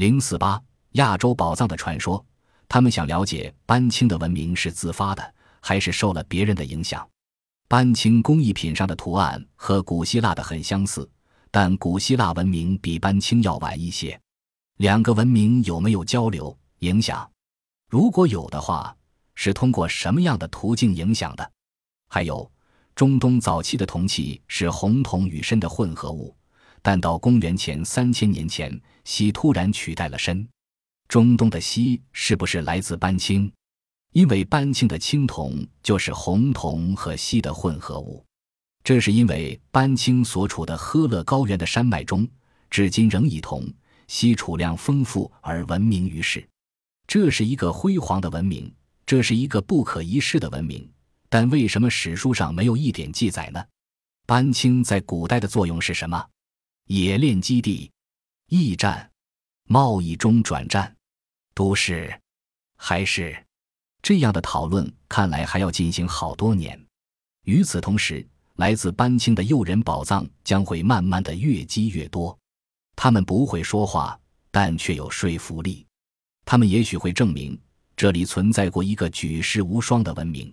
零四八亚洲宝藏的传说，他们想了解班青的文明是自发的，还是受了别人的影响。班青工艺品上的图案和古希腊的很相似，但古希腊文明比班青要晚一些。两个文明有没有交流影响？如果有的话，是通过什么样的途径影响的？还有，中东早期的铜器是红铜与砷的混合物。但到公元前三千年前，锡突然取代了砷。中东的锡是不是来自班青？因为班青的青铜就是红铜和锡的混合物。这是因为班青所处的喝勒高原的山脉中，至今仍以铜、锡储量丰富而闻名于世。这是一个辉煌的文明，这是一个不可一世的文明。但为什么史书上没有一点记载呢？班青在古代的作用是什么？冶炼基地、驿站、贸易中转站、都市，还是这样的讨论？看来还要进行好多年。与此同时，来自班青的诱人宝藏将会慢慢的越积越多。他们不会说话，但却有说服力。他们也许会证明这里存在过一个举世无双的文明。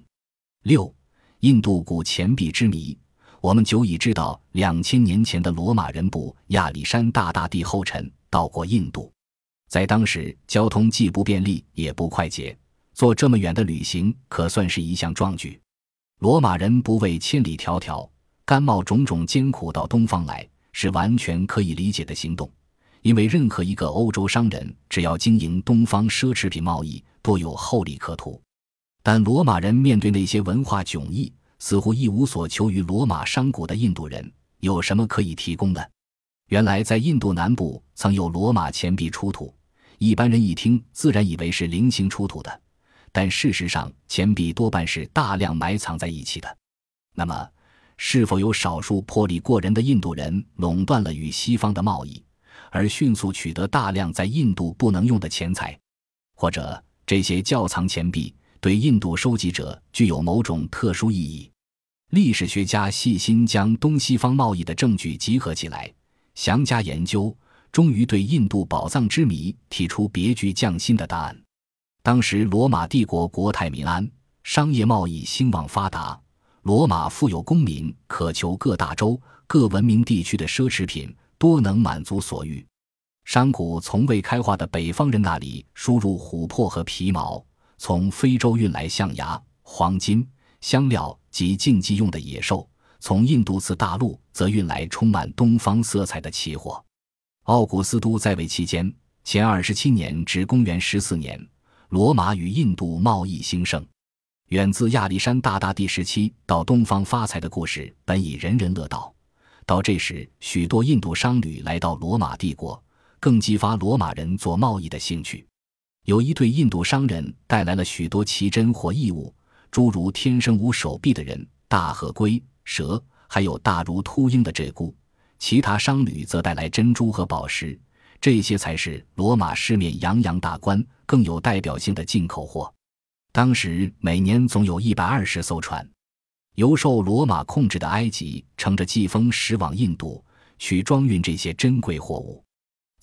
六，印度古钱币之谜。我们久已知道，两千年前的罗马人步亚历山大大帝后尘到过印度，在当时交通既不便利也不快捷，做这么远的旅行可算是一项壮举。罗马人不畏千里迢迢，甘冒种种艰苦到东方来，是完全可以理解的行动。因为任何一个欧洲商人只要经营东方奢侈品贸易，多有厚利可图。但罗马人面对那些文化迥异。似乎一无所求于罗马商贾的印度人有什么可以提供的？原来在印度南部曾有罗马钱币出土，一般人一听自然以为是零星出土的，但事实上钱币多半是大量埋藏在一起的。那么，是否有少数魄力过人的印度人垄断了与西方的贸易，而迅速取得大量在印度不能用的钱财？或者这些窖藏钱币？对印度收集者具有某种特殊意义。历史学家细心将东西方贸易的证据集合起来，详加研究，终于对印度宝藏之谜提出别具匠心的答案。当时罗马帝国国泰民安，商业贸易兴旺发达，罗马富有公民渴求各大洲、各文明地区的奢侈品，多能满足所欲。商贾从未开化的北方人那里输入琥珀和皮毛。从非洲运来象牙、黄金、香料及竞技用的野兽；从印度次大陆则运来充满东方色彩的奇货。奥古斯都在位期间（前二十七年至公元十四年），罗马与印度贸易兴盛。远自亚历山大大帝时期到东方发财的故事本已人人乐道，到这时，许多印度商旅来到罗马帝国，更激发罗马人做贸易的兴趣。有一对印度商人带来了许多奇珍或异物，诸如天生无手臂的人、大河龟、蛇，还有大如秃鹰的鹧鸪。其他商旅则带来珍珠和宝石，这些才是罗马市面洋洋大观、更有代表性的进口货。当时每年总有一百二十艘船，由受罗马控制的埃及乘着季风驶往印度，去装运这些珍贵货物。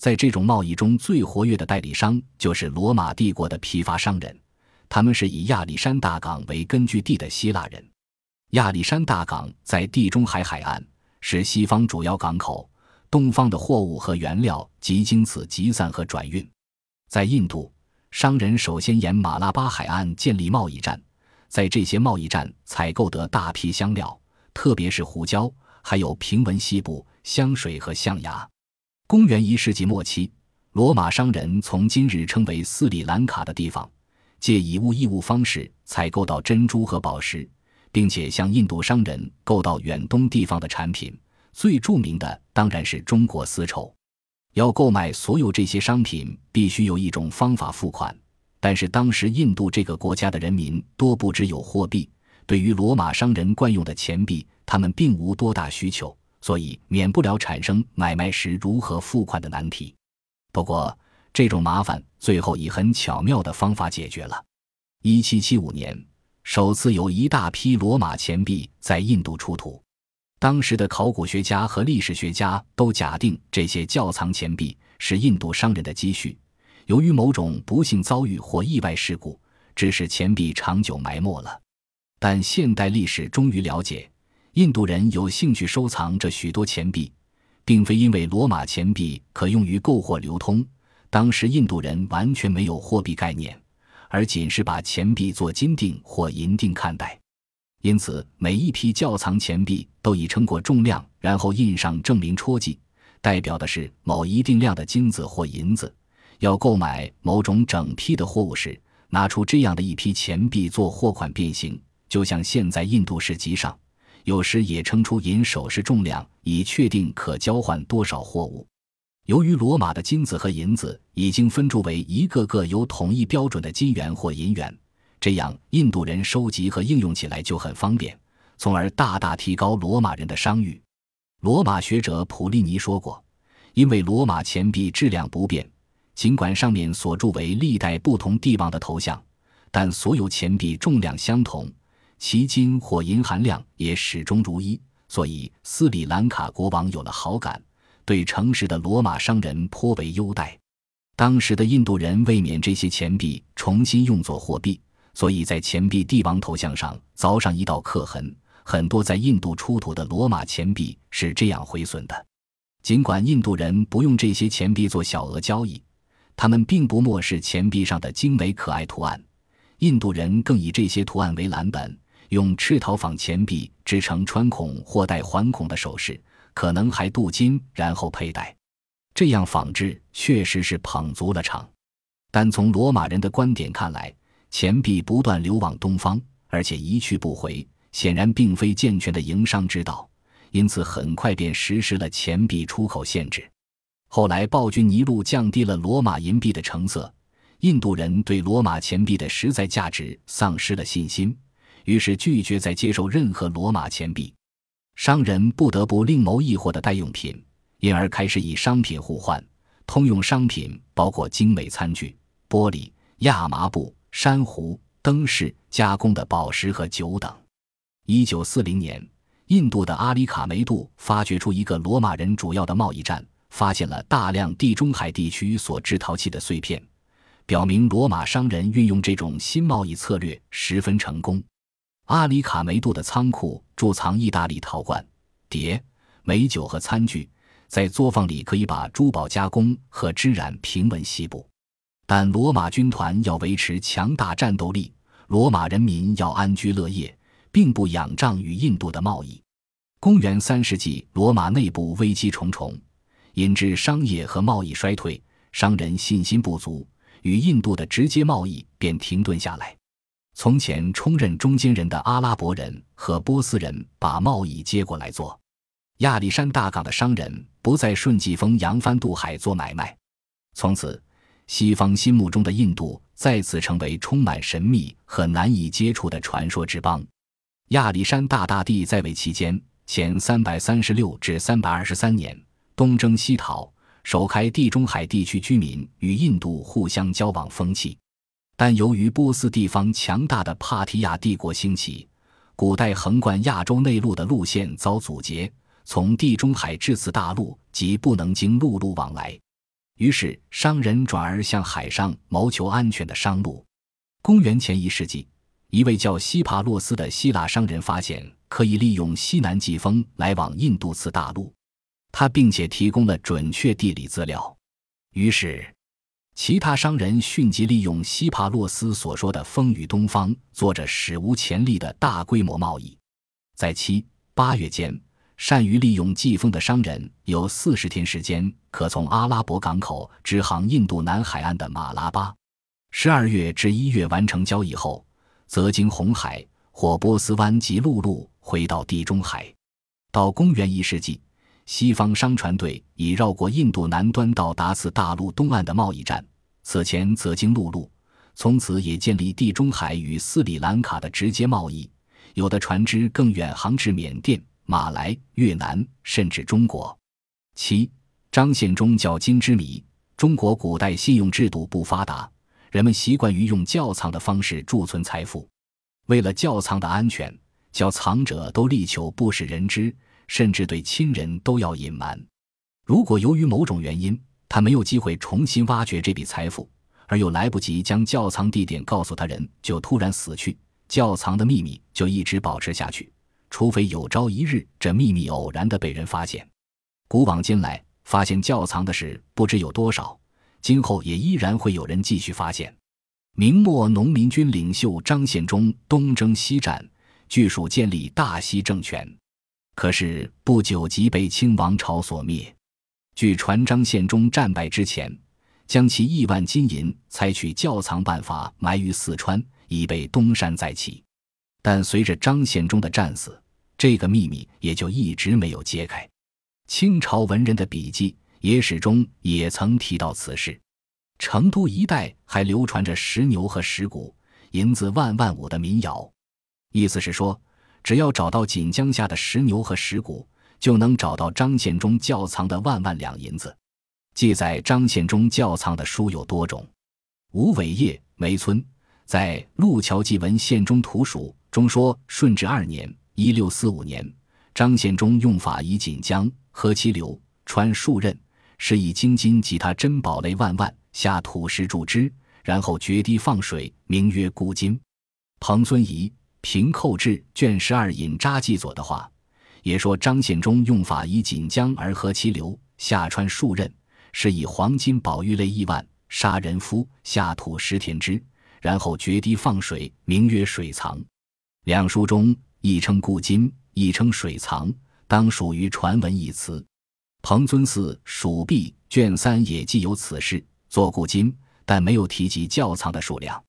在这种贸易中最活跃的代理商就是罗马帝国的批发商人，他们是以亚历山大港为根据地的希腊人。亚历山大港在地中海海岸，是西方主要港口，东方的货物和原料即经此集散和转运。在印度，商人首先沿马拉巴海岸建立贸易站，在这些贸易站采购得大批香料，特别是胡椒，还有平文西部香水和象牙。公元一世纪末期，罗马商人从今日称为斯里兰卡的地方，借以物易物方式采购到珍珠和宝石，并且向印度商人购到远东地方的产品。最著名的当然是中国丝绸。要购买所有这些商品，必须有一种方法付款。但是当时印度这个国家的人民多不只有货币，对于罗马商人惯用的钱币，他们并无多大需求。所以免不了产生买卖时如何付款的难题。不过，这种麻烦最后以很巧妙的方法解决了。一七七五年，首次有一大批罗马钱币在印度出土。当时的考古学家和历史学家都假定这些窖藏钱币是印度商人的积蓄。由于某种不幸遭遇或意外事故，致使钱币长久埋没了。但现代历史终于了解，印度人有兴趣收藏这许多钱币，并非因为罗马钱币可用于购货流通，当时印度人完全没有货币概念，而仅是把钱币做金锭或银锭看待。因此，每一批窖藏钱币都已称过重量，然后印上证明戳记，代表的是某一定量的金子或银子。要购买某种整批的货物时，拿出这样的一批钱币做货款变形，就像现在印度市集上，有时也称出银首饰重量，以确定可交换多少货物。由于罗马的金子和银子已经分铸为一个个有统一标准的金元或银元，这样印度人收集和应用起来就很方便，从而大大提高罗马人的商誉。罗马学者普利尼说过：“因为罗马钱币质量不变。”尽管上面所铸为历代不同帝王的头像，但所有钱币重量相同，其金或银含量也始终如一，所以斯里兰卡国王有了好感，对诚实的罗马商人颇为优待。当时的印度人为免这些钱币重新用作货币，所以在钱币帝王头像上凿上一道刻痕。很多在印度出土的罗马钱币是这样毁损的。尽管印度人不用这些钱币做小额交易。他们并不漠视钱币上的精美可爱图案，印度人更以这些图案为蓝本，用赤陶仿钱币制成穿孔或带环孔的首饰，可能还镀金然后佩戴。这样仿制确实是捧足了场。但从罗马人的观点看来，钱币不断流往东方，而且一去不回，显然并非健全的营商之道，因此很快便实施了钱币出口限制。后来，暴君尼禄降低了罗马银币的成色，印度人对罗马钱币的实在价值丧失了信心，于是拒绝再接受任何罗马钱币。商人不得不另谋易货的代用品，因而开始以商品互换。通用商品包括精美餐具、玻璃、亚麻布、珊瑚、灯饰、加工的宝石和酒等。一九四零年，印度的阿里卡梅杜发掘出一个罗马人主要的贸易站。发现了大量地中海地区所制陶器的碎片，表明罗马商人运用这种新贸易策略十分成功。阿里卡梅杜的仓库贮藏意大利陶罐、碟、美酒和餐具，在作坊里可以把珠宝加工和织染平稳西部。但罗马军团要维持强大战斗力，罗马人民要安居乐业，并不仰仗与印度的贸易。公元三世纪，罗马内部危机重重。引致商业和贸易衰退，商人信心不足，与印度的直接贸易便停顿下来。从前充任中间人的阿拉伯人和波斯人把贸易接过来做。亚历山大港的商人不再顺季风扬帆渡海做买卖。从此，西方心目中的印度再次成为充满神秘和难以接触的传说之邦。亚历山大大帝在位期间（前三百三十六至三百二十三年）。东征西讨，首开地中海地区居民与印度互相交往风气，但由于波斯地方强大的帕提亚帝国兴起，古代横贯亚洲内陆的路线遭阻截，从地中海至此大陆即不能经陆路往来，于是商人转而向海上谋求安全的商路。公元前一世纪，一位叫希帕洛斯的希腊商人发现可以利用西南季风来往印度次大陆。他并且提供了准确地理资料，于是，其他商人迅即利用希帕洛斯所说的“风雨东方”，做着史无前例的大规模贸易。在七八月间，善于利用季风的商人有四十天时间可从阿拉伯港口直航印度南海岸的马拉巴。十二月至一月完成交易后，则经红海或波斯湾及陆路回到地中海。到公元一世纪。西方商船队已绕过印度南端到达此大陆东岸的贸易站，此前则经陆路，从此也建立地中海与斯里兰卡的直接贸易。有的船只更远航至缅甸、马来、越南，甚至中国。七张献忠较金之谜：中国古代信用制度不发达，人们习惯于用窖藏的方式贮存财富。为了窖藏的安全，窖藏者都力求不使人知。甚至对亲人都要隐瞒。如果由于某种原因，他没有机会重新挖掘这笔财富，而又来不及将窖藏地点告诉他人，就突然死去，窖藏的秘密就一直保持下去，除非有朝一日这秘密偶然的被人发现。古往今来，发现窖藏的事不知有多少，今后也依然会有人继续发现。明末农民军领袖张献忠东征西战，据属建立大西政权，可是不久即被清王朝所灭。据传，张献忠战败之前，将其亿万金银采取窖藏办法埋于四川，以备东山再起。但随着张献忠的战死，这个秘密也就一直没有揭开。清朝文人的笔记、野史中也曾提到此事。成都一带还流传着石牛和石鼓、银子万万五的民谣，意思是说，只要找到锦江下的石牛和石鼓，就能找到张献忠窖藏的万万两银子。记载张献忠窖藏的书有多种。吴伟业梅村在《路桥记文献中图属》中说，顺治二年（一六四五年），张献忠用法以锦江河其流，穿数仞，是以金金及他珍宝类万万。下土石筑之，然后决堤放水，名曰孤金。彭孙仪《平寇志》卷十二引札记左的话，也说张献忠用法以锦江而合其流，下穿数仞，是以黄金宝玉类亿万，杀人夫，下土石填之，然后决堤放水，名曰水藏。两书中亦称固金，亦称水藏，当属于传闻一词。彭尊寺《蜀壁》卷三也记有此事。做古今，但没有提及窖藏的数量。